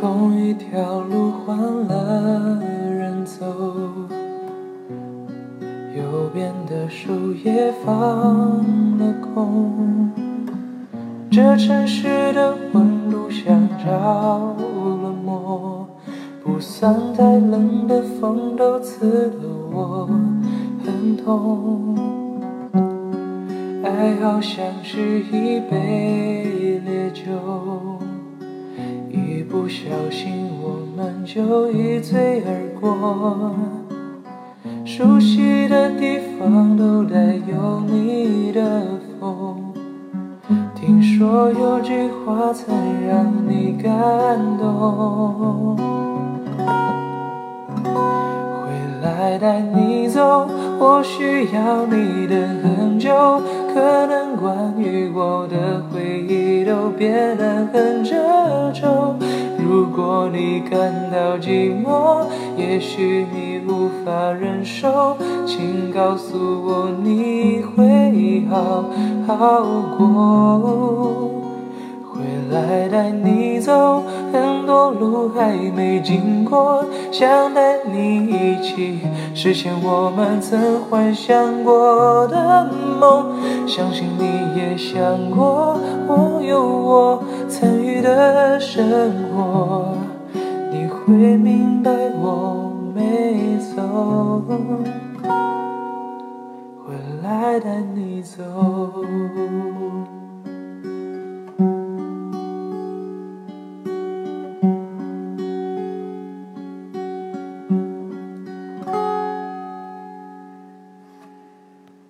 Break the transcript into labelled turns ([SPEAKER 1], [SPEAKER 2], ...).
[SPEAKER 1] 同一条路换了人走，右边的树叶放了空。这城市的温度像着了魔，不算太冷的风都刺得我很痛。爱好像是一杯烈酒，一不小心我们就一醉而过。熟悉的地方都带有你的风。听说有句话曾让你感动，回来带你走，我需要你等很久，可能关于我的回忆都变得很褶皱。如果你感到寂寞，也许你无法忍受，请告诉我你会好好过。回来带你走，路还没经过，想带你一起实现我们曾幻想过的梦。相信你也想过，我有我参与的生活，你会明白我没走。回来带你走。